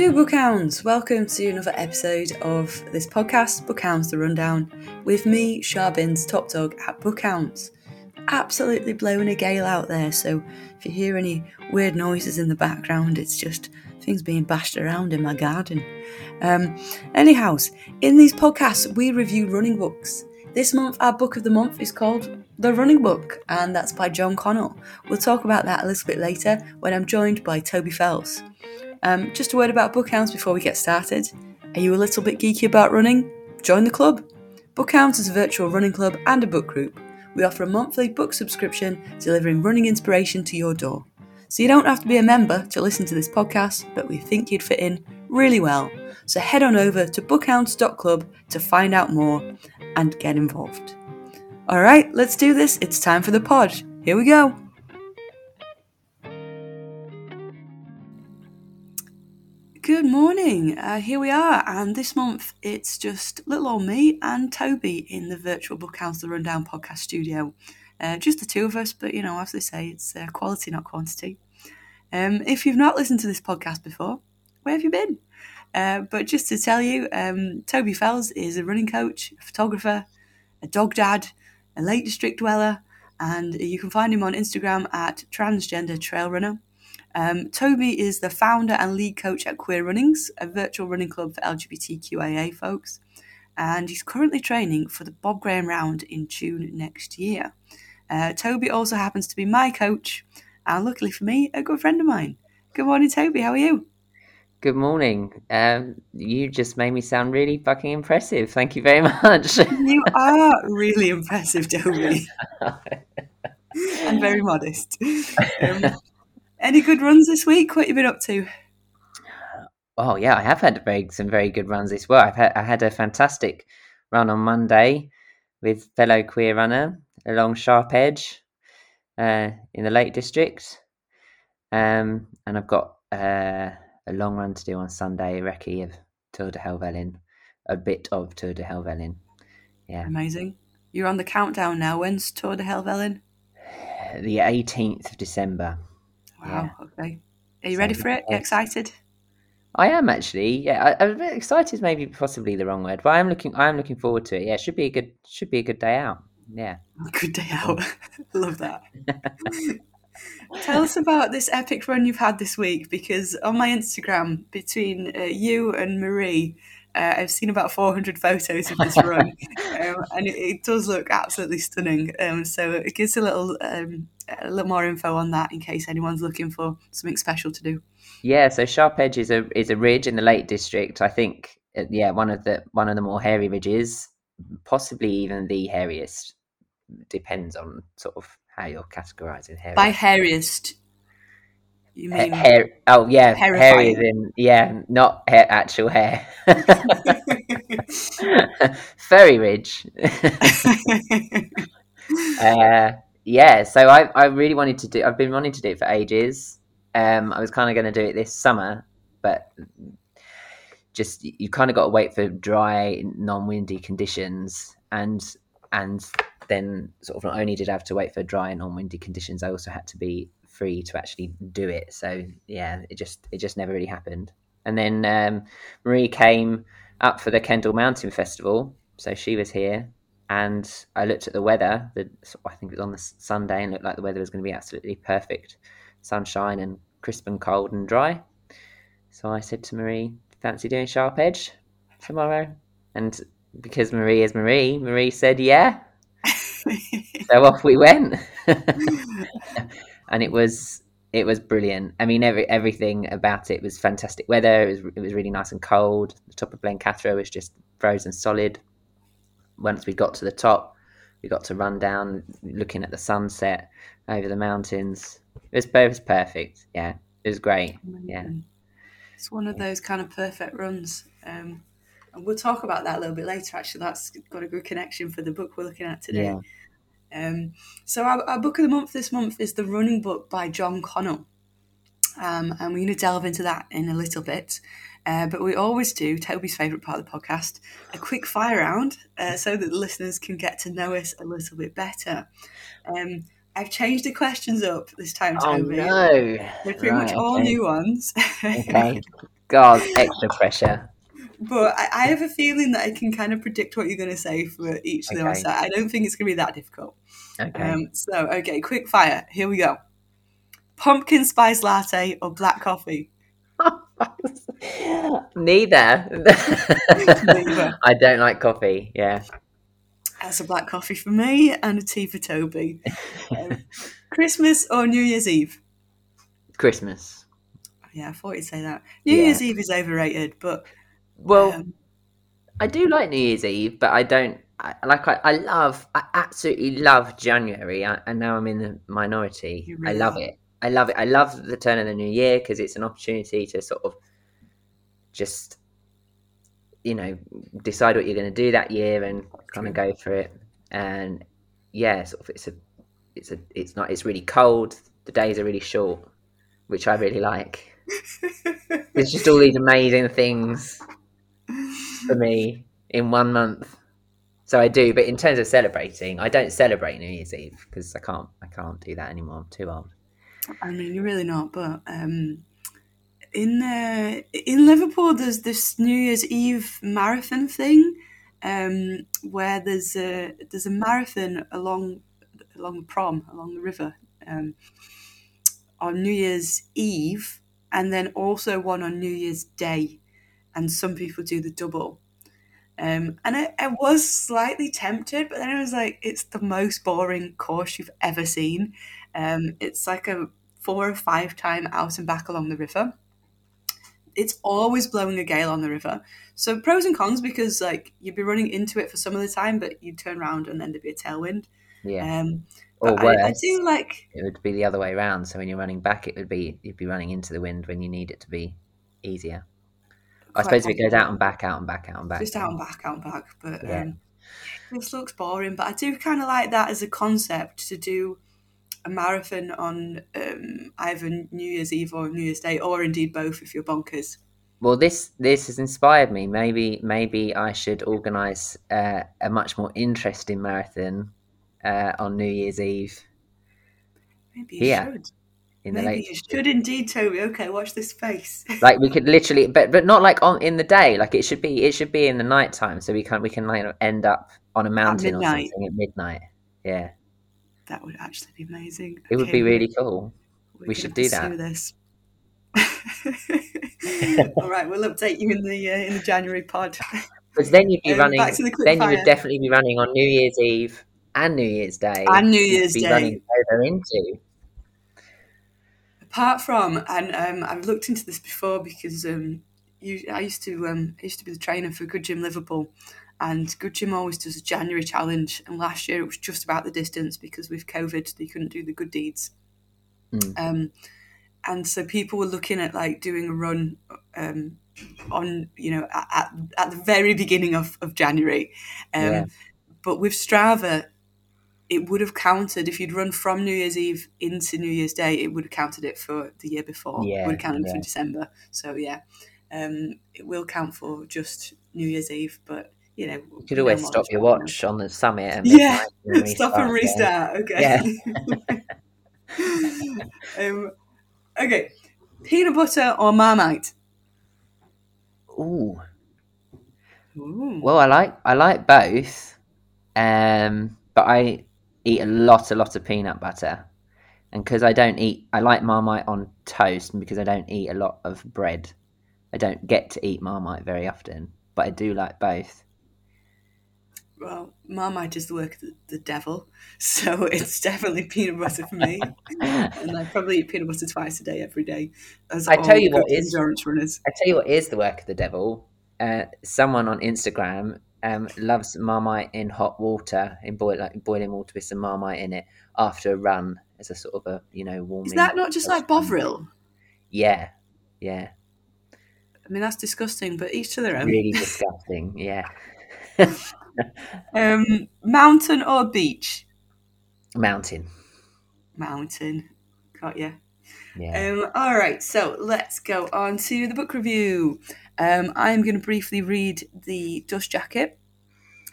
do, Bookhounds? Welcome to another episode of this podcast, Bookhounds The Rundown, with me, Sharbins, top dog at Bookhounds. Absolutely blowing a gale out there, so if you hear any weird noises in the background, it's just things being bashed around in my garden. Um, anyhow, in these podcasts, we review running books. This month, our book of the month is called The Running Book, and that's by John Connell. We'll talk about that a little bit later when I'm joined by Toby Fells. Um, just a word about Bookhounds before we get started. Are you a little bit geeky about running? Join the club. Bookhounds is a virtual running club and a book group. We offer a monthly book subscription delivering running inspiration to your door. So you don't have to be a member to listen to this podcast, but we think you'd fit in really well. So head on over to bookhounds.club to find out more and get involved. All right, let's do this. It's time for the pod. Here we go. Good morning. Uh, here we are, and this month it's just little old me and Toby in the virtual Bookhounds The Rundown podcast studio. Uh, just the two of us, but you know, as they say, it's uh, quality, not quantity. Um, if you've not listened to this podcast before, where have you been? Uh, but just to tell you, um, Toby Fells is a running coach, a photographer, a dog dad, a Lake District dweller, and you can find him on Instagram at Transgender Trail Runner. Um, Toby is the founder and lead coach at Queer Runnings, a virtual running club for LGBTQIA folks, and he's currently training for the Bob Graham Round in June next year. Uh, Toby also happens to be my coach, and luckily for me, a good friend of mine. Good morning, Toby. How are you? Good morning. Um, you just made me sound really fucking impressive. Thank you very much. you are really impressive, Toby. and very modest. Um, any good runs this week? What have you been up to? Oh yeah, I have had very some very good runs this week. I've had I had a fantastic run on Monday with fellow queer runner along Sharp Edge uh, in the Lake District, um, and I've got uh, a long run to do on Sunday, recce of Tour de Helvellyn, a bit of Tour de Helvellyn. Yeah, amazing. You're on the countdown now. When's Tour de Helvellyn? The 18th of December. Wow. Yeah. Okay. Are you so, ready for it? You excited? I am actually. Yeah, I, am a bit excited. Maybe possibly the wrong word, but I am looking. I am looking forward to it. Yeah, should be a good. Should be a good day out. Yeah. Good day out. Love that. Tell us about this epic run you've had this week because on my Instagram, between uh, you and Marie, uh, I've seen about 400 photos of this run, um, and it, it, does look absolutely stunning. Um, so it gives a little um, a little more info on that in case anyone's looking for something special to do. Yeah, so Sharp Edge is a is a ridge in the Lake District. I think, uh, yeah, one of the one of the more hairy ridges, possibly even the hairiest. Depends on sort of how you're categorizing hairy. By hairiest, you mean hair? Oh yeah, hairy in yeah, not hair, actual hair. Furry ridge. uh, yeah, so I I really wanted to do. I've been wanting to do it for ages. Um, I was kind of going to do it this summer, but just you kind of got to wait for dry, non-windy conditions, and and then sort of not only did I have to wait for dry, and non-windy conditions, I also had to be free to actually do it. So yeah, it just it just never really happened. And then um, Marie came up for the Kendal Mountain Festival, so she was here and I looked at the weather. The, I think it was on the Sunday, and looked like the weather was going to be absolutely perfect, sunshine and crisp and cold and dry. So I said to Marie, "Fancy doing Sharp Edge tomorrow?" And because Marie is Marie, Marie said, "Yeah." so off we went, and it was it was brilliant. I mean, every everything about it was fantastic weather. It was it was really nice and cold. The top of Blencathra was just frozen solid once we got to the top, we got to run down, looking at the sunset over the mountains. It was, it was perfect. Yeah, it was great. Yeah, it's one of those kind of perfect runs. Um, and we'll talk about that a little bit later. Actually, that's got a good connection for the book we're looking at today. Yeah. Um, so our, our, book of the month this month is the running book by John Connell. Um, and we're going to delve into that in a little bit. Uh, but we always do, Toby's favourite part of the podcast, a quick fire round uh, so that the listeners can get to know us a little bit better. Um, I've changed the questions up this time, oh, Toby. Oh, no. They're pretty right, much all okay. new ones. okay. God, extra pressure. But I, I have a feeling that I can kind of predict what you're going to say for each of them. So I don't think it's going to be that difficult. Okay. Um, so, okay, quick fire. Here we go. Pumpkin spice latte or black coffee? Neither. Neither. I don't like coffee. Yeah. That's a black coffee for me and a tea for Toby. Um, Christmas or New Year's Eve? Christmas. Yeah, I thought you'd say that. New Yeah. Year's Eve is overrated, but Well, um, I do like New Year's Eve, but I don't. I, like I, I love, I absolutely love January, I, and now I'm in the minority. You I love it. I love it. I love the turn of the new year because it's an opportunity to sort of just, you know, decide what you're going to do that year and kind of go for it. And yeah, sort of it's a, it's a, it's not. It's really cold. The days are really short, which I really like. There's just all these amazing things for me in one month. So I do, but in terms of celebrating, I don't celebrate New Year's Eve because I can't. I can't do that anymore. I'm too old. I mean, you're really not. But um, in uh, in Liverpool, there's this New Year's Eve marathon thing, um, where there's a there's a marathon along along the prom along the river um, on New Year's Eve, and then also one on New Year's Day, and some people do the double. Um, and I, I was slightly tempted, but then I was like, it's the most boring course you've ever seen. Um, it's like a four or five time out and back along the river. It's always blowing a gale on the river. So pros and cons because like you'd be running into it for some of the time, but you'd turn around and then there'd be a tailwind. Yeah. Um, or worse, I, I do like it would be the other way around. So when you're running back, it would be you'd be running into the wind when you need it to be easier. I suppose if it goes out and back, out and back, out and back. just out and back, out and back. But Yeah. um, this looks boring. But I do kind of like that as a concept to do a marathon on um, either New Year's Eve or New Year's Day, or indeed both if you're bonkers. Well, this this has inspired me. Maybe maybe I should organise uh, a much more interesting marathon uh, on New Year's Eve Maybe you Yeah. should. In the Maybe late. you should indeed, Toby. Okay, watch this space. Like we could literally, but but not like on in the day. Like it should be it should be in the night time, so we can we can like end up on a mountain or something at midnight. Yeah, that would actually be amazing. it would be really cool. we should do that. This. All right, we'll update you in the uh, in the January pod. Because then you'd be Um, running. back to the Then you would definitely be running on New Year's Eve and New Year's Day. And New Year's be Day. running over into. Apart from, and um, I've looked into this before because um, you, I used to um, I used to be the trainer for Good Gym Liverpool, and Good Gym always does a January challenge. And last year it was just about the distance because with COVID they couldn't do the good deeds. Mm. Um, and so people were looking at like doing a run um, on you know at, at, at the very beginning of, of January. Um, Yeah. But with Strava, it would have counted if you'd run from New Year's Eve into New Year's Day. It would have counted it for the year before. Yeah, it would have counted yeah. for December. So yeah, um, it will count for just New Year's Eve. But you know, You could always stop your watch on the summit. And Yeah, and Stop and restart. Okay. um, okay. Peanut butter or Marmite? Ooh. Ooh. Well, I like I like both, um, but I eat a lot, a lot of peanut butter, and because I don't eat, I like Marmite on toast, and because I don't eat a lot of bread, I don't get to eat Marmite very often. But I do like both. Well, Marmite is the work of the, the devil, so it's definitely peanut butter for me. and I probably eat peanut butter twice a day, every day. As I tell you what endurance runners. I tell you what is the work of the devil. Uh, someone on Instagram um, loves Marmite in hot water, in boil, like boiling water with some Marmite in it after a run as a sort of a you know warming. Is that not just like. Bovril? Yeah, yeah, I mean, that's disgusting, but each to their own. really disgusting. Yeah, Um, mountain or beach? mountain. Mountain. Got ya. Yeah, Um, all right, so let's go on to the book review. Um, I'm going to briefly read the Dust Jacket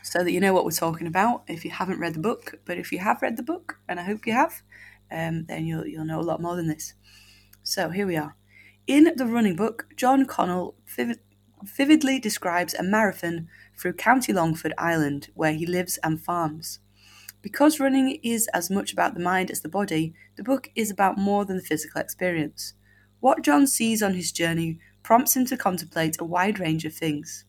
so that you know what we're talking about if you haven't read the book. But if you have read the book, and I hope you have, um, then you'll, you'll know a lot more than this. So here we are. In the running book, John Connell vivid, vividly describes a marathon through County Longford, Ireland, where he lives and farms. Because running is as much about the mind as the body, the book is about more than the physical experience. What John sees on his journey prompts him to contemplate a wide range of things.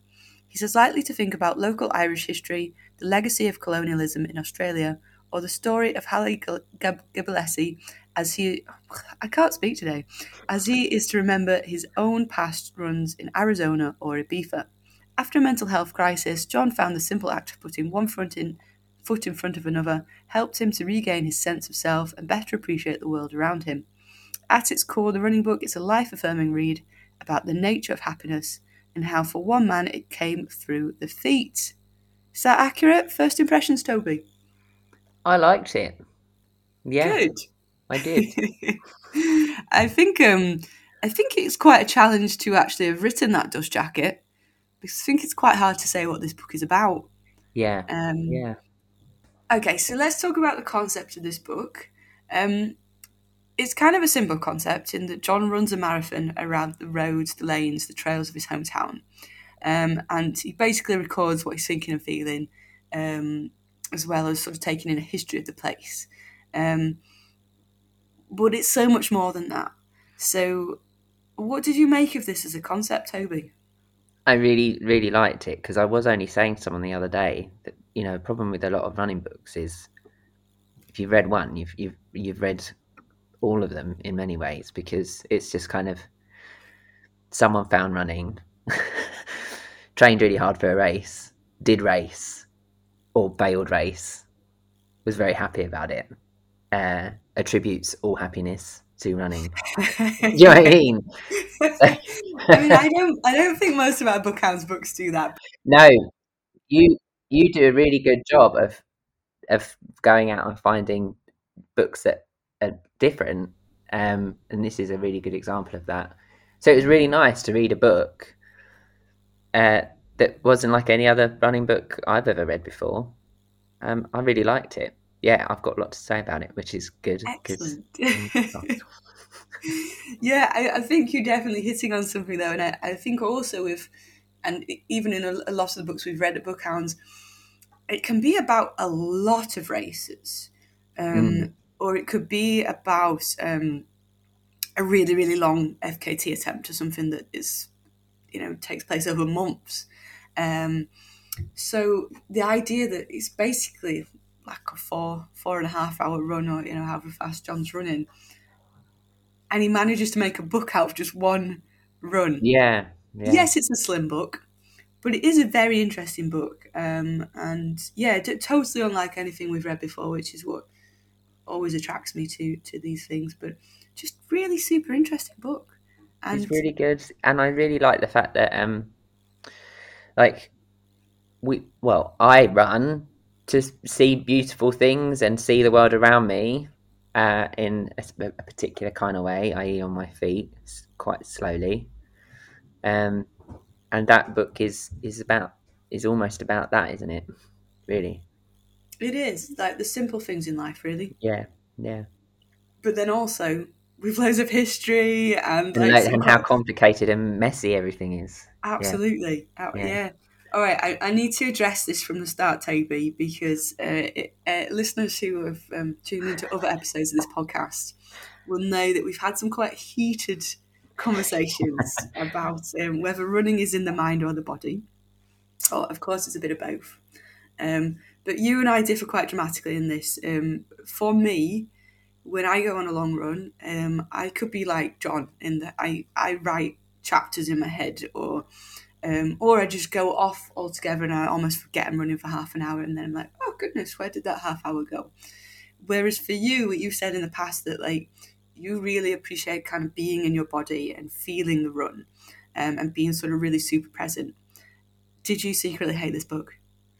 He's as likely to think about local Irish history, the legacy of colonialism in Australia, or the story of Haile Gebrselassie as he I can't speak today, as he is to remember his own past runs in Arizona or Ibiza. After a mental health crisis, John found the simple act of putting one foot in, foot in front of another helped him to regain his sense of self and better appreciate the world around him. At its core, the running book is a life affirming read about the nature of happiness and how, for one man, it came through the feet. Is that accurate? First impressions, Toby? I liked it. Yeah. Good. I did. I think um I think it's quite a challenge to actually have written that dust jacket because I think it's quite hard to say what this book is about. Yeah. Um, yeah. Okay, so let's talk about the concept of this book. Um, it's kind of a simple concept in that John runs a marathon around the roads, the lanes, the trails of his hometown. Um, and he basically records what he's thinking and feeling, um, as well as sort of taking in a history of the place. Um, but it's so much more than that. So, what did you make of this as a concept, Toby? I really, really liked it because I was only saying to someone the other day that you know, the problem with a lot of running books is if you've read one, you've you've you've read all of them in many ways because it's just kind of someone found running, trained really hard for a race, did race, or bailed race, was very happy about it, uh, attributes all happiness to running. Do you know what I mean? I mean, I don't, I don't think most of our bookhounds books do that. No, you you do a really good job of of going out and finding books that are different, um, and this is a really good example of that. So it was really nice to read a book uh, that wasn't like any other running book I've ever read before. Um, I really liked it. Yeah, I've got a lot to say about it, which is good. Excellent. yeah, I, I, think you're definitely hitting on something though, and I, I think also with, and even in a, a, lot of the books we've read at Bookhounds, it can be about a lot of races, um, mm. or it could be about um, a really really long FKT attempt or something that is, you know, takes place over months. Um, so the idea that it's basically like a four four and a half hour run or you know however fast John's running and he manages to make a book out of just one run. Yeah. Yeah. Yes, it's a slim book, but it is a very interesting book. Um, and yeah, t- totally unlike anything we've read before, which is what always attracts me to to these things. But just really super interesting book. And it's really good, and I really like the fact that um, like we well, I run to see beautiful things and see the world around me uh, in a, a, particular kind of way, i.e., on my feet, quite slowly. Um, and that book is is about is almost about that, isn't it? Really, it is like the simple things in life, really. Yeah, yeah. But then also with loads of history and and, like, and how complicated and messy everything is. Absolutely, yeah. yeah. yeah. All right, I, I need to address this from the start, Toby, because uh, it, uh, listeners who have um, tuned into other episodes of this podcast will know that we've had some quite heated conversations about um, whether running is in the mind or the body. Oh, of course, it's a bit of both. Um, but you and I differ quite dramatically in this. Um, for me, when I go on a long run, um, I could be like John in that I, I write chapters in my head or um, or I just go off altogether and I almost forget I'm running for half an hour and then I'm like, oh goodness, where did that half hour go? Whereas for you, you've said in the past that like you really appreciate kind of being in your body and feeling the run um, and being sort of really super present. Did you secretly hate this book?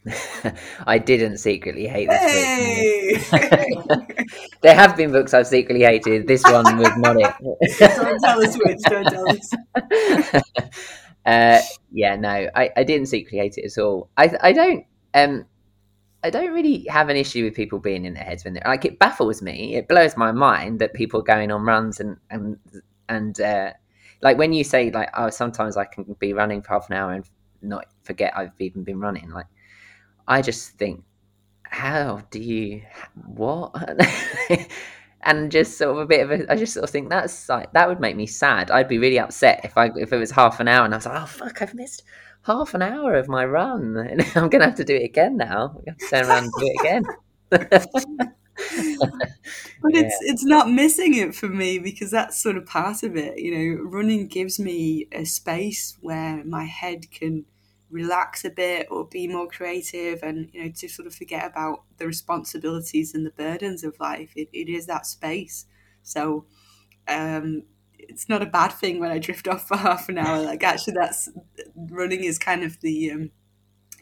I didn't secretly hate this hey! book. there have been books I've secretly hated. This one was not it. don't tell us which. Don't tell us. Uh, yeah, no, I, I didn't secretly hate it at all. I I don't um I don't really have an issue with people being in their heads when they're like it baffles me. It blows my mind that people are going on runs and and and uh, like when you say like oh sometimes I can be running for half an hour and not forget I've even been running. Like I just think, how do you what? and just sort of a bit of a, I just sort of think that's like that would make me sad. I'd be really upset if I if it was half an hour and I was like, oh fuck, I've missed half an hour of my run, and I'm gonna have to do it again now. I have to turn around and do it again. but yeah. it's it's not missing it for me because that's sort of part of it. You know, running gives me a space where my head can relax a bit or be more creative and you know to sort of forget about the responsibilities and the burdens of life. It, it is that space. So um it's not a bad thing when i drift off for half an hour. Like actually that's running is kind of the um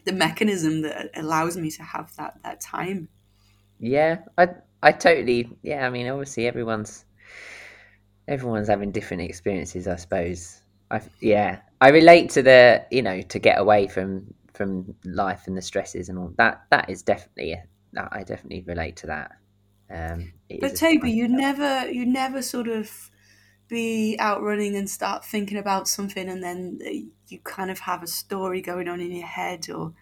the mechanism that allows me to have that that time. Yeah i i totally yeah i mean obviously everyone's everyone's having different experiences i suppose I, yeah I relate to the you know to get away from from life and the stresses and all that. That is definitely I definitely relate to that. Um, but Toby, you never you never sort of be out running and start thinking about something, and then you kind of have a story going on in your head, or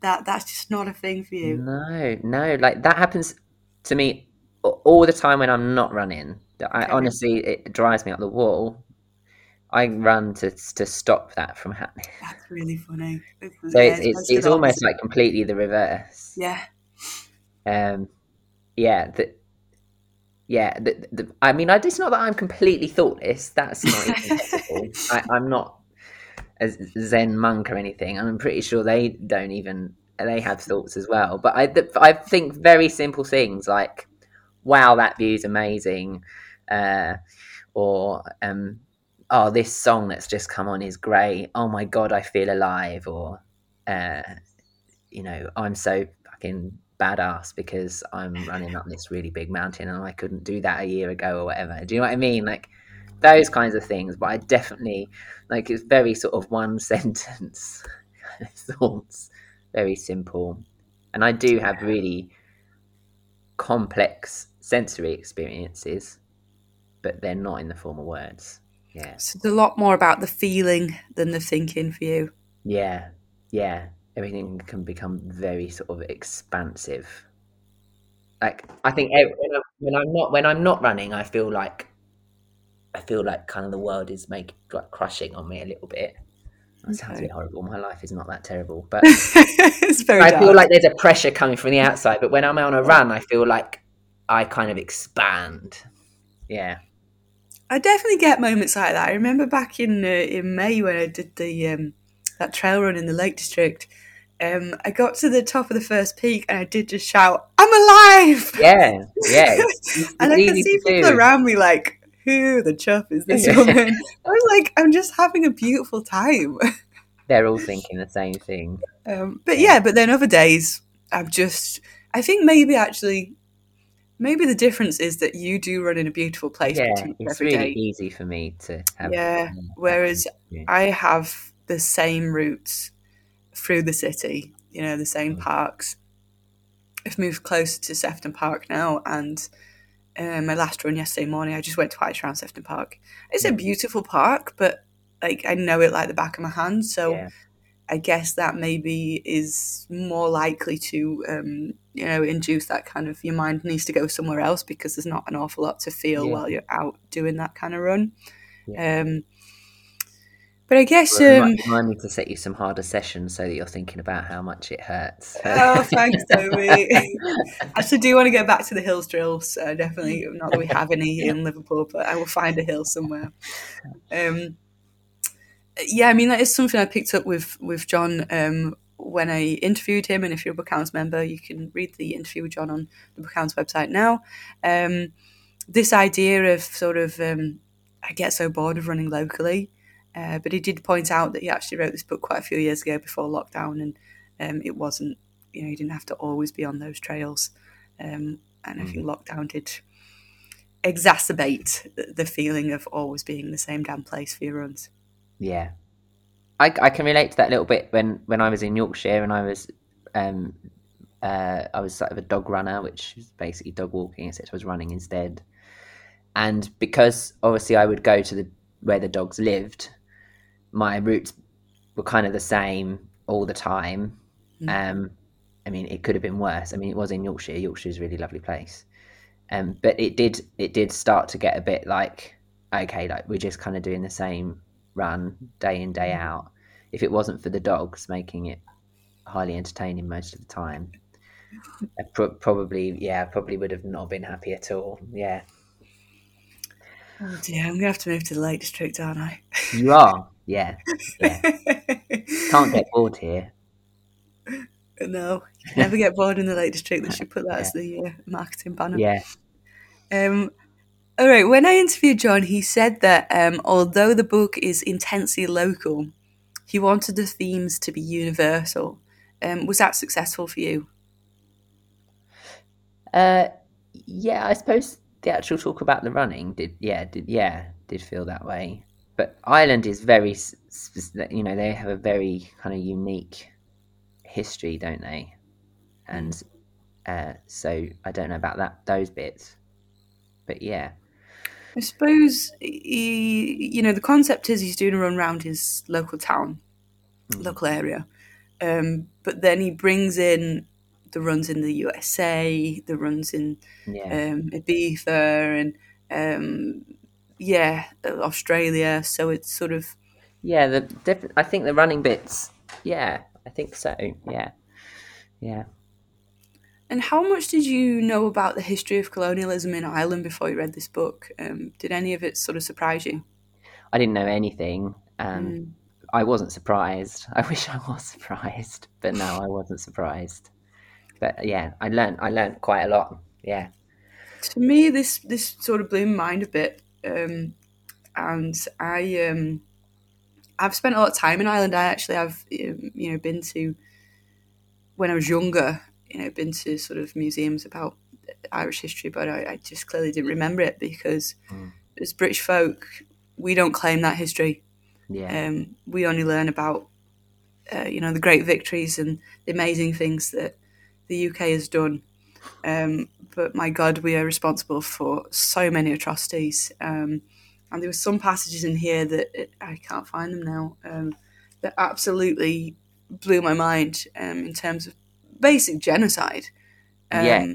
that that's just not a thing for you. No, no, like that happens to me all the time when I'm not running. I okay. honestly, it drives me up the wall I run to to stop that from happening. That's really funny. It's, so it's it's, it's almost like completely the reverse. Yeah. Um, yeah. The, yeah. The, the, I mean, I, it's not that I'm completely thoughtless. That's not even. I, I'm not a Zen monk or anything. I'm pretty sure they don't even they have thoughts as well. But I I think very simple things like, "Wow, that view's amazing," uh, or um, oh, this song that's just come on is great. Oh my god, I feel alive. Or, uh, you know, I'm so fucking badass because I'm running up this really big mountain and I couldn't do that a year ago or whatever. Do you know what I mean? Like those kinds of things. But I definitely like it's very sort of one sentence thoughts, very simple. And I do have really complex sensory experiences, but they're not in the form of words. Yeah. So it's a lot more about the feeling than the thinking for you. Yeah. Yeah. Everything can become very sort of expansive. Like I think when I'm, when I'm not when I'm not running, I feel like I feel like kind of the world is making like crushing on me a little bit. That sounds really horrible. My life is not that terrible, but it's very. I dark. feel like there's a pressure coming from the outside. But when I'm on a run, I feel like I kind of expand. Yeah. I definitely get moments like that. I remember back in uh, in May when I did the um, that trail run in the Lake District. Um, I got to the top of the first peak and I did just shout, "I'm alive!" Yeah, yeah. and I could see people around me like, "Who the chuff is this woman?" I was like, "I'm just having a beautiful time." They're all thinking the same thing. Um, but yeah, but then other days, I'm just. I think maybe actually Maybe the difference is that you do run in a beautiful place. Yeah, it's really day. easy for me to have. Yeah, whereas I have the same routes through the city. You know, the same mm. parks. I've moved closer to Sefton Park now, and uh, my last run yesterday morning, I just went twice around Sefton Park. It's a beautiful park, but like I know it like the back of my hand, so yeah. I guess that maybe is more likely to, um, you know, induce that kind of your mind needs to go somewhere else because there's not an awful lot to feel yeah. while you're out doing that kind of run. Yeah. Um, but I guess well, um, to set you some harder sessions so that you're thinking about how much it hurts. oh, thanks, Toby. I actually, do want to go back to the hills drills. Uh, definitely, not that we have any in Liverpool, but I will find a hill somewhere. Um, yeah, I mean that is something I picked up with with John um, when I interviewed him. And if you're a Bookhounds member, you can read the interview with John on the Bookhounds website now. Um, this idea of sort of um, I get so bored of running locally, uh, but he did point out that he actually wrote this book quite a few years ago before lockdown, and um, it wasn't you know you didn't have to always be on those trails, um, and I think mm. lockdown did exacerbate the feeling of always being in the same damn place for your runs. Yeah, I, I can relate to that a little bit when when I was in Yorkshire and I was um uh I was sort of a dog runner, which is basically dog walking, except I was running instead. And because obviously I would go to the where the dogs lived, my routes were kind of the same all the time. Mm. Um, I mean, it could have been worse. I mean, it was in Yorkshire. Yorkshire's a really lovely place. Um, but it did it did start to get a bit like okay, like we're just kind of doing the same run day in day out. If it wasn't for the dogs making it highly entertaining most of the time, I pro- probably yeah, I probably would have not been happy at all. Yeah, Oh dear, I'm gonna have to move to the Lake District, aren't I? you are. Yeah, yeah. Can't get bored here. no, never get bored in the Lake District. They should put that as the uh, marketing banner. Yeah, Um, all right. When I interviewed John, he said that um, although the book is intensely local, he wanted the themes to be universal. Um, was that successful for you? uh, yeah. I suppose the actual talk about the running did. Yeah, did yeah did feel that way. But Ireland is very, you know, they have a very kind of unique history, don't they? And uh, so I don't know about that those bits, but yeah, I suppose he, you know, the concept is he's doing a run around his local town, Mm. local area, um, but then he brings in the runs in the USA, the runs in yeah, um, Ibiza, and um, yeah, Australia. So it's sort of yeah. The diff- I think the running bits. Yeah, I think so. Yeah, yeah. And how much did you know about the history of colonialism in Ireland before you read this book? Um, did any of it sort of surprise you? I didn't know anything. Um, Mm. I wasn't surprised. I wish I was surprised, but no, I wasn't surprised. But yeah, I learned. I learned quite a lot. Yeah, To me, this this sort of blew my mind a bit, um, and I um, I've spent a lot of time in Ireland. I actually have um, you know been to when I was younger. You know, been to sort of museums about Irish history, but I, I just clearly didn't remember it because Mm. as British folk, we don't claim that history. yeah, Um, we only learn about, uh, you know, the great victories and the amazing things that the UK has done. Um, but my God, we are responsible for so many atrocities. Um, and there were some passages in here that it, I can't find them now um, that absolutely blew my mind um, in terms of basic genocide. Um, Yeah.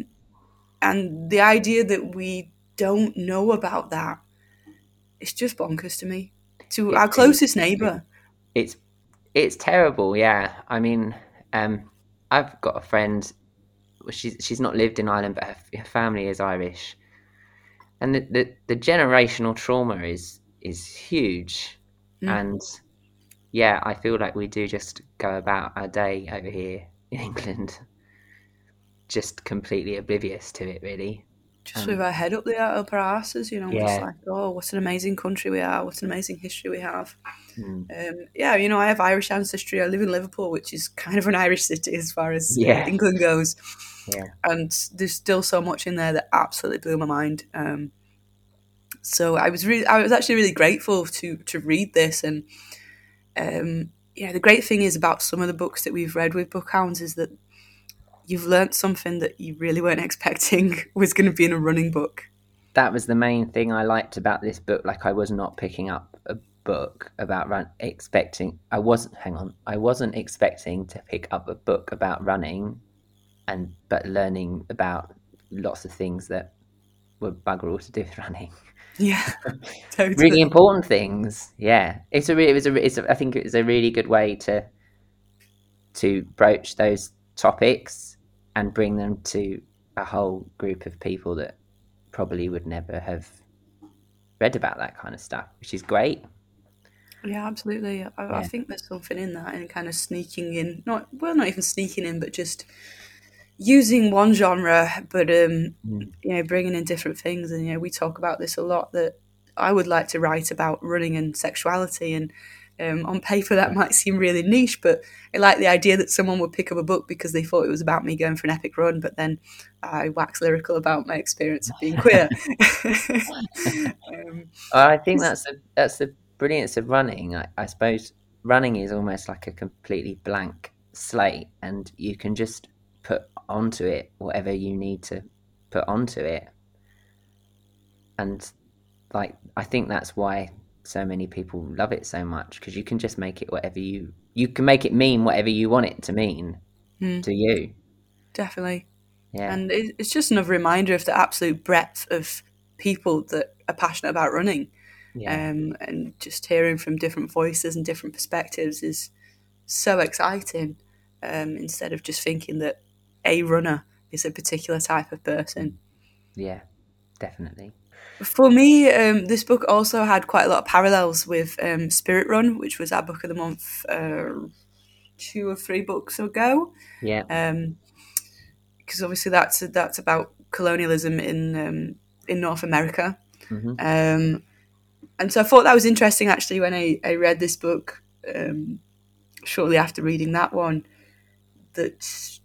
And the idea that we don't know about that, it's just bonkers to me. To our closest neighbour. it's it's terrible. Yeah, I mean, um, I've got a friend. She's she's not lived in Ireland, but her, her family is Irish, and the, the the generational trauma is is huge, Mm. and yeah, I feel like we do just go about our day over here in England, just completely oblivious to it. Really, just Um, with our head up there up our asses, you know, Yeah. just like, oh, what an amazing country we are, what an amazing history we have. Mm. Um, yeah, you know, I have Irish ancestry. I live in Liverpool, which is kind of an Irish city as far as uh, Yeah. England goes. Yeah. And there's still so much in there that absolutely blew my mind. Um, so I was really, I was actually really grateful to to read this. And um, know, the great thing is about some of the books that we've read with Bookhounds is that you've learnt something that you really weren't expecting was going to be in a running book. that was the main thing I liked about this book. Like I was not picking up a book about run expecting I wasn't hang on. I wasn't expecting to pick up a book about running and but learning about lots of things that were bugger all to do with running. Yeah, totally. Really important things. Yeah. It's a re- it was a it's a, I think it was a really good way to to broach those topics and bring them to a whole group of people that probably would never have read about that kind of stuff, which is great. Yeah, absolutely. I, I think there's something in that, and kind of sneaking in, not well, not even sneaking in, but just using one genre, but um, Mm. you know, bringing in different things. And you know, we talk about this a lot. That I would like to write about running and sexuality, and um, on paper that might seem really niche, but I like the idea that someone would pick up a book because they thought it was about me going for an epic run, but then I wax lyrical about my experience of being queer. um, I think that's the that's the brilliance of running. I, I suppose running is almost like a completely blank slate, and you can just put onto it whatever you need to put onto it. And like, I think that's why so many people love it so much because you can just make it whatever you you can make it mean whatever you want it to mean Mm. to you. Definitely. Yeah. And it's just another reminder of the absolute breadth of people that are passionate about running. yeah. Um, and just hearing from different voices and different perspectives is so exciting. Um, instead of just thinking that a runner is a particular type of person. yeah. Definitely. For me, um, this book also had quite a lot of parallels with um, Spirit Run, which was our book of the month uh, two or three books ago. Yeah. because obviously that's that's about colonialism in um, in North America. hmm Um, and so I thought that was interesting actually when I, I read this book um, shortly after reading that one that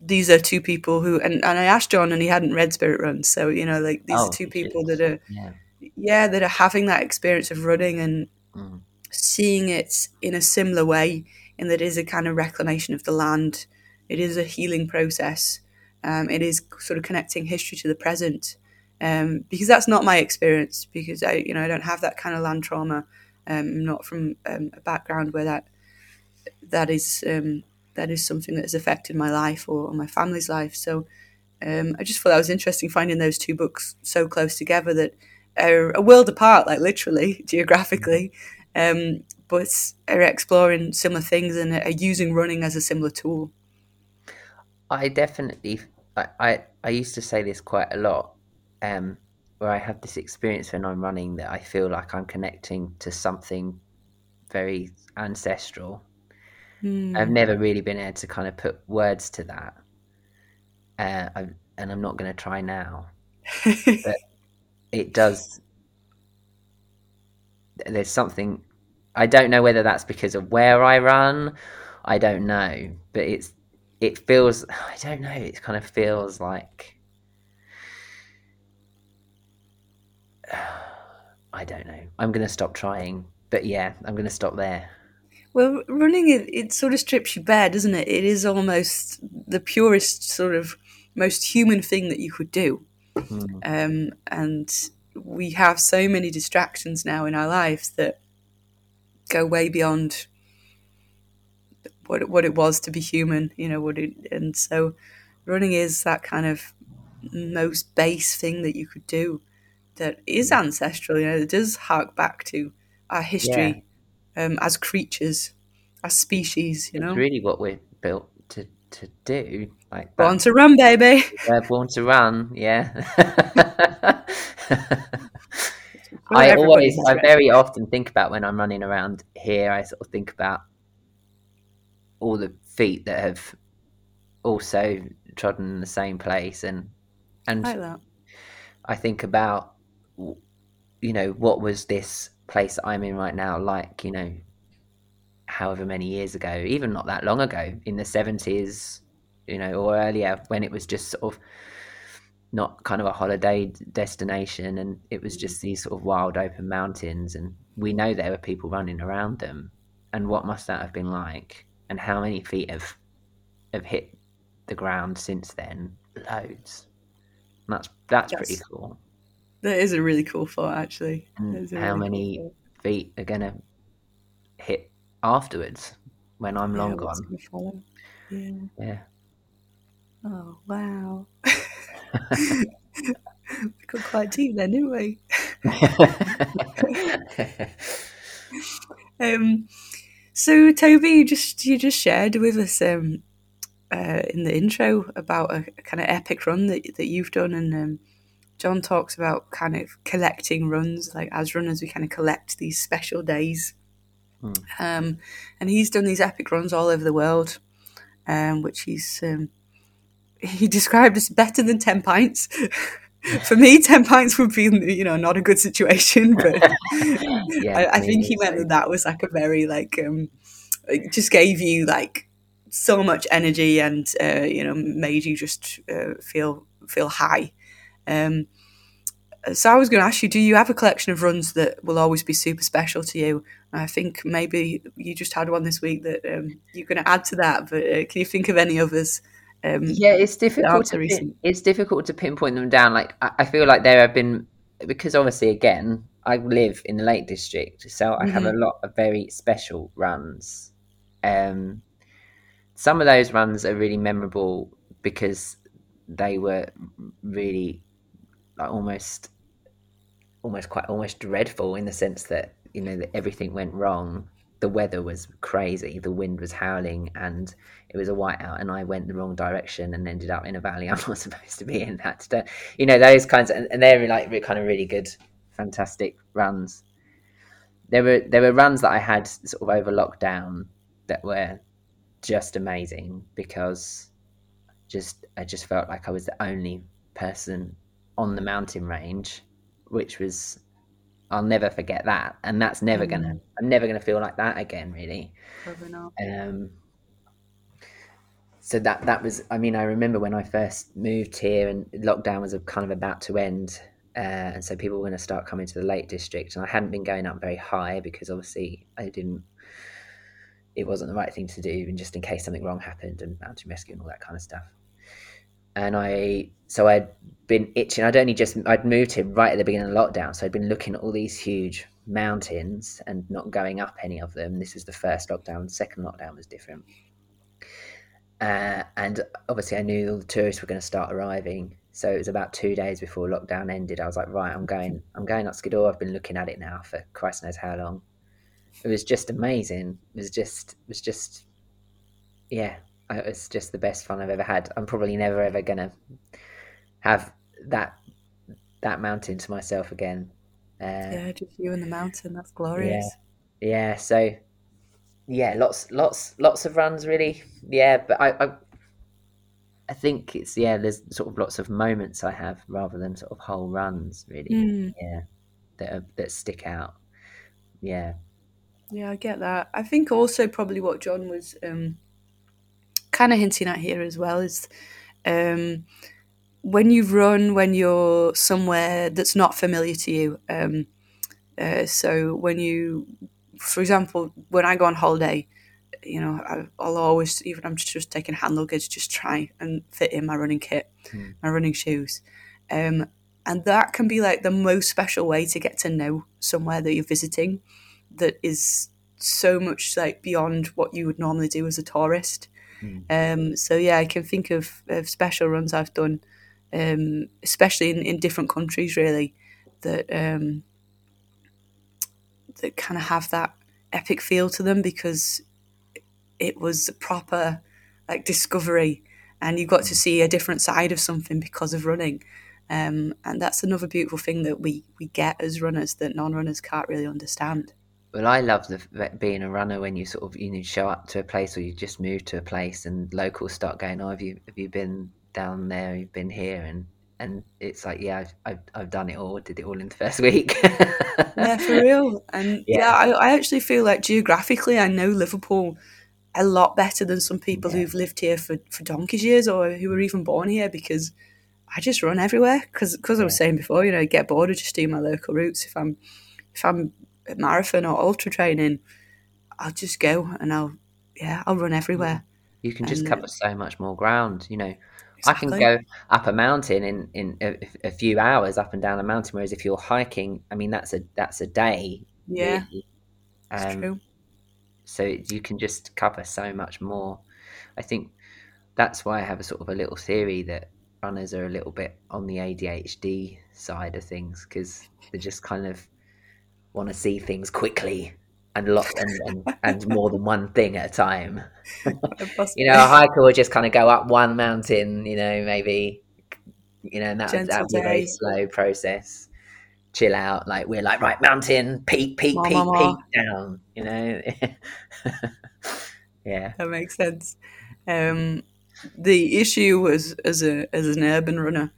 these are two people who and, and I asked John and he hadn't read Spirit Run so you know like these Oh, are two people that are Yeah. yeah that are having that experience of running and Mm. seeing it in a similar way in that it is a kind of reclamation of the land it is a healing process um, it is sort of connecting history to the present um, because that's not my experience because I you know I don't have that kind of land trauma um, I'm not from um, a background where that that is um, that is something that has affected my life or, or my family's life so um, I just thought that was interesting finding those two books so close together that are a world apart, like literally geographically, um, but are exploring similar things and are using running as a similar tool. I definitely, I, I, I used to say this quite a lot, um, where I have this experience when I'm running that I feel like I'm connecting to something very ancestral. Hmm. I've never really been able to kind of put words to that, uh, I, and I'm not going to try now. It does. There's something. I don't know whether that's because of where I run. I don't know, but it's. It feels. I don't know. It kind of feels like. I don't know. I'm going to stop trying, but yeah, I'm going to stop there. Well, running it, it sort of strips you bare, doesn't it? It is almost the purest, sort of most human thing that you could do. Mm. Um, and we have so many distractions now in our lives that go way beyond what it, what it was to be human, you know. What it, and so running is that kind of most base thing that you could do that is ancestral. You know, it does hark back to our history um, as creatures, as species. You know, It's really what we're built to to do. Like born to run, baby. We're born to run, yeah. Well, I always, I very often think about when I'm running around here, I sort of think about all the feet that have also trodden in the same place and and like. I think about you know what was this place I'm in right now like you know however many years ago even not that long ago in the 70s you know or earlier when it was just sort of not kind of a holiday destination and it was just these sort of wild open mountains and we know there were people running around them. And what must that have been like? And how many feet have have hit the ground since then? Loads. And that's that's pretty cool That is a really cool thought, actually. and That is a how really many thought. feet are gonna hit afterwards when I'm Yeah, long gone. Yeah. yeah Oh wow. we got quite deep then, didn't we? Um, so Toby, you just you just shared with us um, uh, in the intro about a, kind of epic run that that you've done, and um, John talks about kind of collecting runs. Like as runners, we kind of collect these special days, Hmm. um, and he's done these epic runs all over the world, um, which he's um, he described as better than ten pints. For me, ten pints would be, you know, not a good situation. But Yeah, I, I think he meant that that was like a very like, um, it just gave you like so much energy and uh, you know made you just uh, feel feel high. Um, so I was going to ask you, do you have a collection of runs that will always be super special to you? I think maybe you just had one this week that um, you're going to add to that, but uh, can you think of any others? Um, yeah it's difficult to pin, it's difficult to pinpoint them down like I, I feel like there have been because obviously again I live in the Lake District, so I have a Mhm. lot of very special runs. Um, some of those runs are really memorable because they were really like almost almost quite almost dreadful in the sense that you know that everything went wrong. The weather was crazy. The wind was howling and it was a whiteout and i went the wrong direction and ended up in a valley i'm not supposed to be in that. You know those kinds of, and they're like kind of really good fantastic runs. There were there were runs that i had sort of over lockdown that were just amazing because just I just felt like I was the only person on the mountain range, which was I'll never forget that, and that's never gonna Mm. I'm never gonna feel like that again, really. Probably not. Um, so that that was I mean I remember when I first moved here and lockdown was kind of about to end. Uh, and so people were going to start coming to the Lake District, and I hadn't been going up very high because obviously I didn't. It wasn't the right thing to do, and just in case something wrong happened, and mountain rescue and all that kind of stuff. And I, so I'd been itching. I'd only just I'd moved here right at the beginning of lockdown, so I'd been looking at all these huge mountains and not going up any of them. This was the first lockdown. Second lockdown was different. Uh, and obviously, I knew all the tourists were going to start arriving. So it was about two days before lockdown ended. I was like, right, I'm going, I'm going up Skiddaw. I've been looking at it now for Christ knows how long. It was just amazing. It was just, it was just, yeah, it was just the best fun I've ever had. I'm probably never ever gonna have that that mountain to myself again. Uh, Yeah, just you and the mountain. That's glorious. yeah so yeah lots lots lots of runs really yeah but I, I i think it's yeah there's sort of lots of moments i have rather than sort of whole runs really Mm. yeah that are, that stick out yeah Yeah, I get that. I think also probably what John was um, kind of hinting at here as well is um, when you run when you're somewhere that's not familiar to you. Um, uh, so when you, for example, when I go on holiday, you know, I, I'll always, even I'm just taking hand luggage, just try and fit in my running kit, Hmm. my running shoes. Um, and that can be like the most special way to get to know somewhere that you're visiting that is so much like beyond what you would normally do as a tourist. Hmm. Um, so yeah, I can think of, of special runs I've done, um, especially in, in different countries, really, that um, that kind of have that epic feel to them because it was a proper like discovery, and you got to see a different side of something because of running. Um, and that's another beautiful thing that we, we get as runners that non-runners can't really understand. Well i love the being a runner when you sort of you know show up to a place or you just move to a place and locals start going oh have you have you been down there you've been here and and it's like yeah i've i've, I've done it all did it all in the first week yeah, for real. And Yeah. yeah, I, I actually feel like geographically, I know Liverpool a lot better than some people Yeah. who've lived here for, for donkey's years or who were even born here because I just run everywhere. Because I was saying before, you know, I get bored of just doing my local routes. If I'm if I'm marathon or ultra training, I'll just go and I'll yeah, I'll run everywhere. you can just And, cover so much more ground you know I can go up a mountain in in a, a few hours up and down a mountain. Whereas if you're hiking, I mean that's a that's a day. Yeah, really. Um, true. So you can just cover so much more. I think that's why I have a sort of a little theory that runners are a little bit on the ADHD side of things because they're just kind of want to see things quickly and lot and, and, and more than one thing at a time. You know, a hiker will just kind of go up one mountain, you know, maybe, you know, and that Gentle that would be a very slow process. Chill out, like we're like right mountain, peak, peak, peak, peak, down. You know, yeah, that makes sense. Um, the issue was as a as an urban runner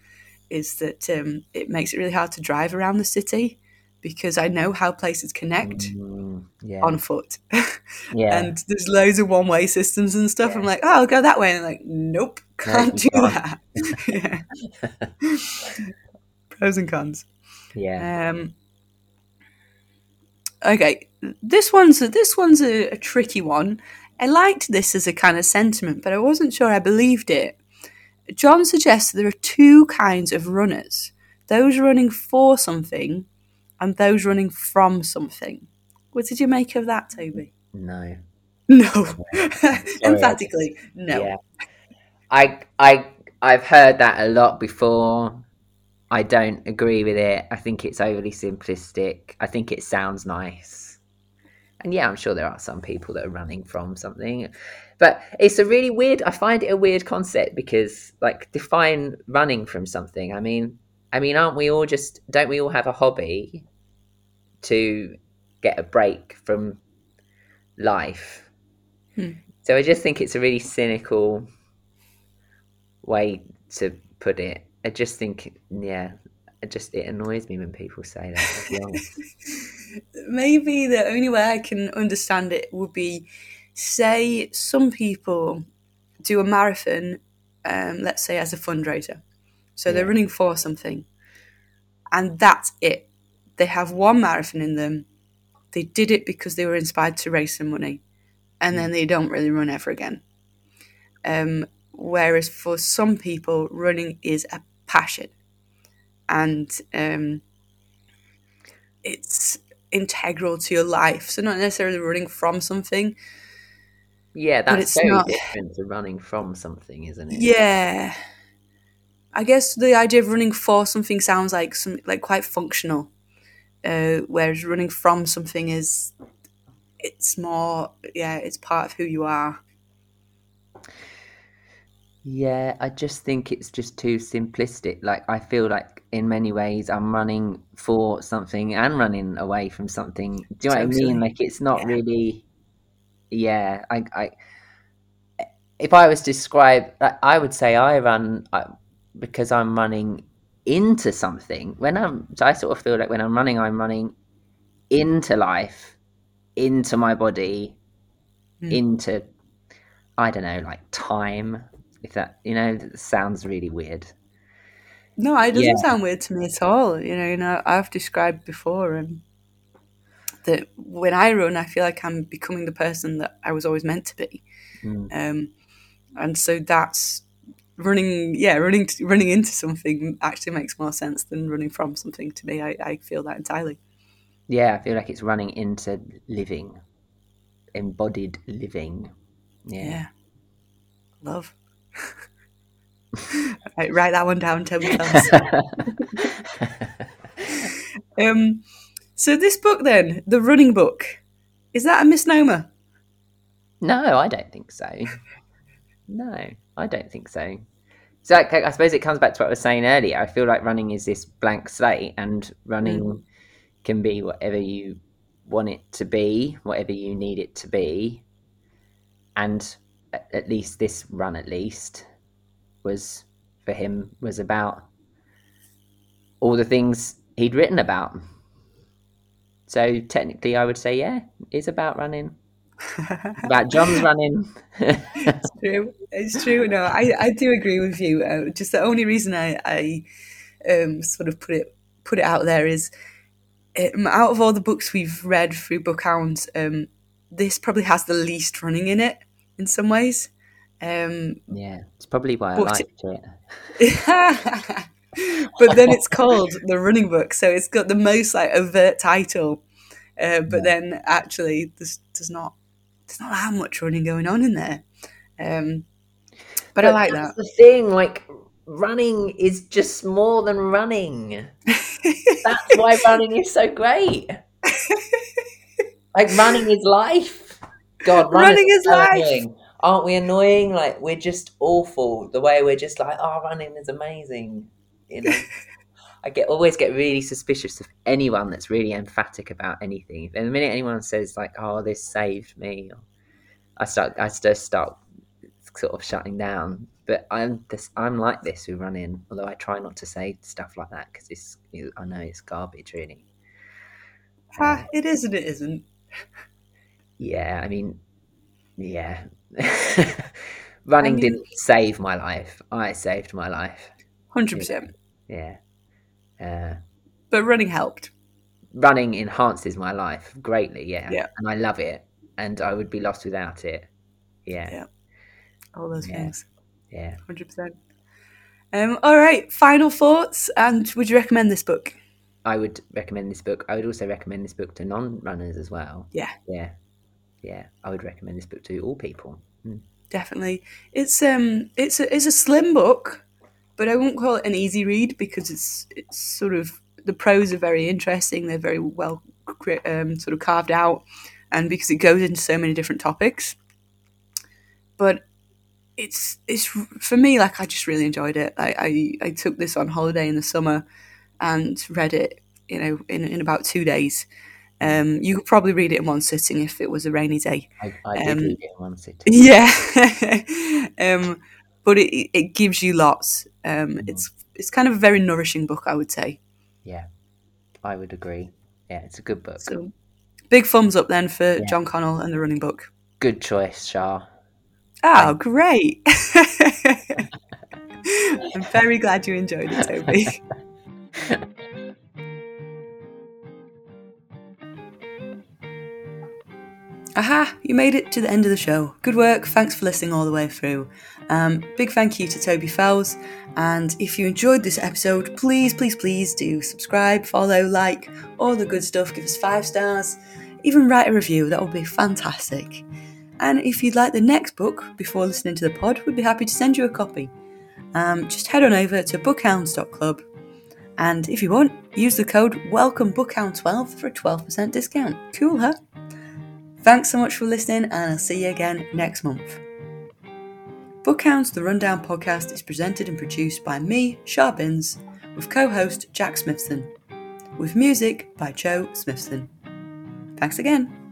is that um, it makes it really hard to drive around the city because I know how places connect Mm, yeah, on foot, yeah. and there's loads of one way systems and stuff. I'm like, oh, I'll go that way, and I'm like, nope, can't you do can't. that. Pros and cons. yeah. Um, okay, this one's a, this one's a, a tricky one. I liked this as a kind of sentiment, but I wasn't sure I believed it. John suggests there are two kinds of runners: those running for something, and those running from something. What did you make of that, Toby? No. No. Emphatically, no. Yeah. I I I've heard that a lot before. I don't agree with it. I think it's overly simplistic. I think it sounds nice. And yeah, I'm sure there are some people that are running from something. But it's a really weird I find it a weird concept because like define running from something. I mean I mean aren't we all just don't we all have a hobby to get a break from life? Hmm. So I just think it's a really cynical way to put it. I just think, yeah, it just it annoys me when people say that. To be honest. Maybe the only way I can understand it would be say some people do a marathon, um, let's say as a fundraiser. So they're running for something, and that's it. They have one marathon in them. They did it because they were inspired to raise some money, and then they don't really run ever again. Um, whereas for some people, running is a passion, and um, it's integral to your life. So not necessarily running from something. Yeah, that's it's very not- different to running from something, isn't it? Yeah. I guess the idea of running for something sounds like some like quite functional, uh, whereas running from something is it's more yeah it's part of who you are. Yeah, I just think it's just too simplistic. Like I feel like in many ways I'm running for something and running away from something. Do you know what I mean? Like it's not Yeah. really. Yeah, I, I. If I was to describe, I would say I run uh, because I'm running into something. When I'm, so I sort of feel like when I'm running, I'm running into life, into my body, Mm. into I don't know, like time. If that you know that sounds really weird. No, it doesn't Yeah. sound weird to me at all. You know, you know I've described before um, that when I run, I feel like I'm becoming the person that I was always meant to be. Mm. um, and so that's running yeah running to, running into something actually makes more sense than running from something to me I, I feel that entirely Yeah, I feel like it's running into living, embodied living. yeah, Yeah. love right, write that one down Toby Phelps. um, so this book then the running book is that a misnomer no, I don't think so. No, I don't think so. So I, I suppose it comes back to what I was saying earlier. I feel like running is this blank slate, and running mm. can be whatever you want it to be, whatever you need it to be. And at, at least this run, at least, was for him was about all the things he'd written about. So technically, I would say, yeah, it's about running. About John's running. it's true it's true no I, I do agree with you uh, just the only reason I, I um, sort of put it put it out there is um, out of all the books we've read through Bookhounds, um, this probably has the least running in it in some ways. Um, yeah, it's probably why I liked it. but then it's called the running book, so it's got the most like overt title. Uh, but then actually, this does not there's not that much running going on in there. Um, but, I like that's that. the thing. Like running is just more than running. That's why running is so great. like running is life. God, runners Running are is life. annoying. Aren't we annoying? Like we're just awful. The way we're just like, oh, running is amazing. You know. I get always get really suspicious of anyone that's really emphatic about anything. And the minute anyone says like, "Oh, this saved me," I start I just start sort of shutting down. But I'm this I'm like this with running. Although I try not to say stuff like that because it's I know it's garbage really. Ah, it is and it isn't. Yeah, I mean, yeah. running mean- didn't save my life. I saved my life. Hundred percent. Yeah. Uh, But running helped. running enhances my life greatly yeah Yeah. and i love it and i would be lost without it yeah Yeah. All those Yeah. things. yeah Hundred percent. Um, all right. Final thoughts. And would you recommend this book? I would recommend this book. I would also recommend this book to non-runners as well. Yeah. Yeah, yeah. I would recommend this book to all people. Mm. Definitely, it's um, it's a it's a slim book, but I won't call it an easy read because it's it's sort of the prose are very interesting. They're very well um, sort of carved out, and because it goes into so many different topics. But it's it's for me like I just really enjoyed it. I I, I took this on holiday in the summer and read it, you know, in, in about two days. Um, you could probably read it in one sitting if it was a rainy day. I, I did Um, read it in one sitting. Yeah, um, but it it gives you lots. Um, Mhm. It's it's kind of a very nourishing book, I would say. Yeah, I would agree. Yeah, it's a good book. So, big thumbs up then for Yeah. John Connell and the Running Book. Good choice, Shah. Oh, great! I'm very glad you enjoyed it, Toby. Aha, you made it to the end of the show. Good work, thanks for listening all the way through. Um, big thank you to Toby Fells. And if you enjoyed this episode, please, please, please do subscribe, follow, like, all the good stuff. Give us five stars, even write a review, that would be fantastic. And if you'd like the next book before listening to the pod, we'd be happy to send you a copy. Um, just head on over to bookhounds.club and if you want, use the code WELCOMEBOOKHOUND12 for a 12% discount. Cool, huh? Thanks so much for listening, and I'll see you again next month. Bookhounds The Rundown podcast is presented and produced by me, Sharbins, with co host Jack Smithson, with music by Joe Smithson. Thanks again.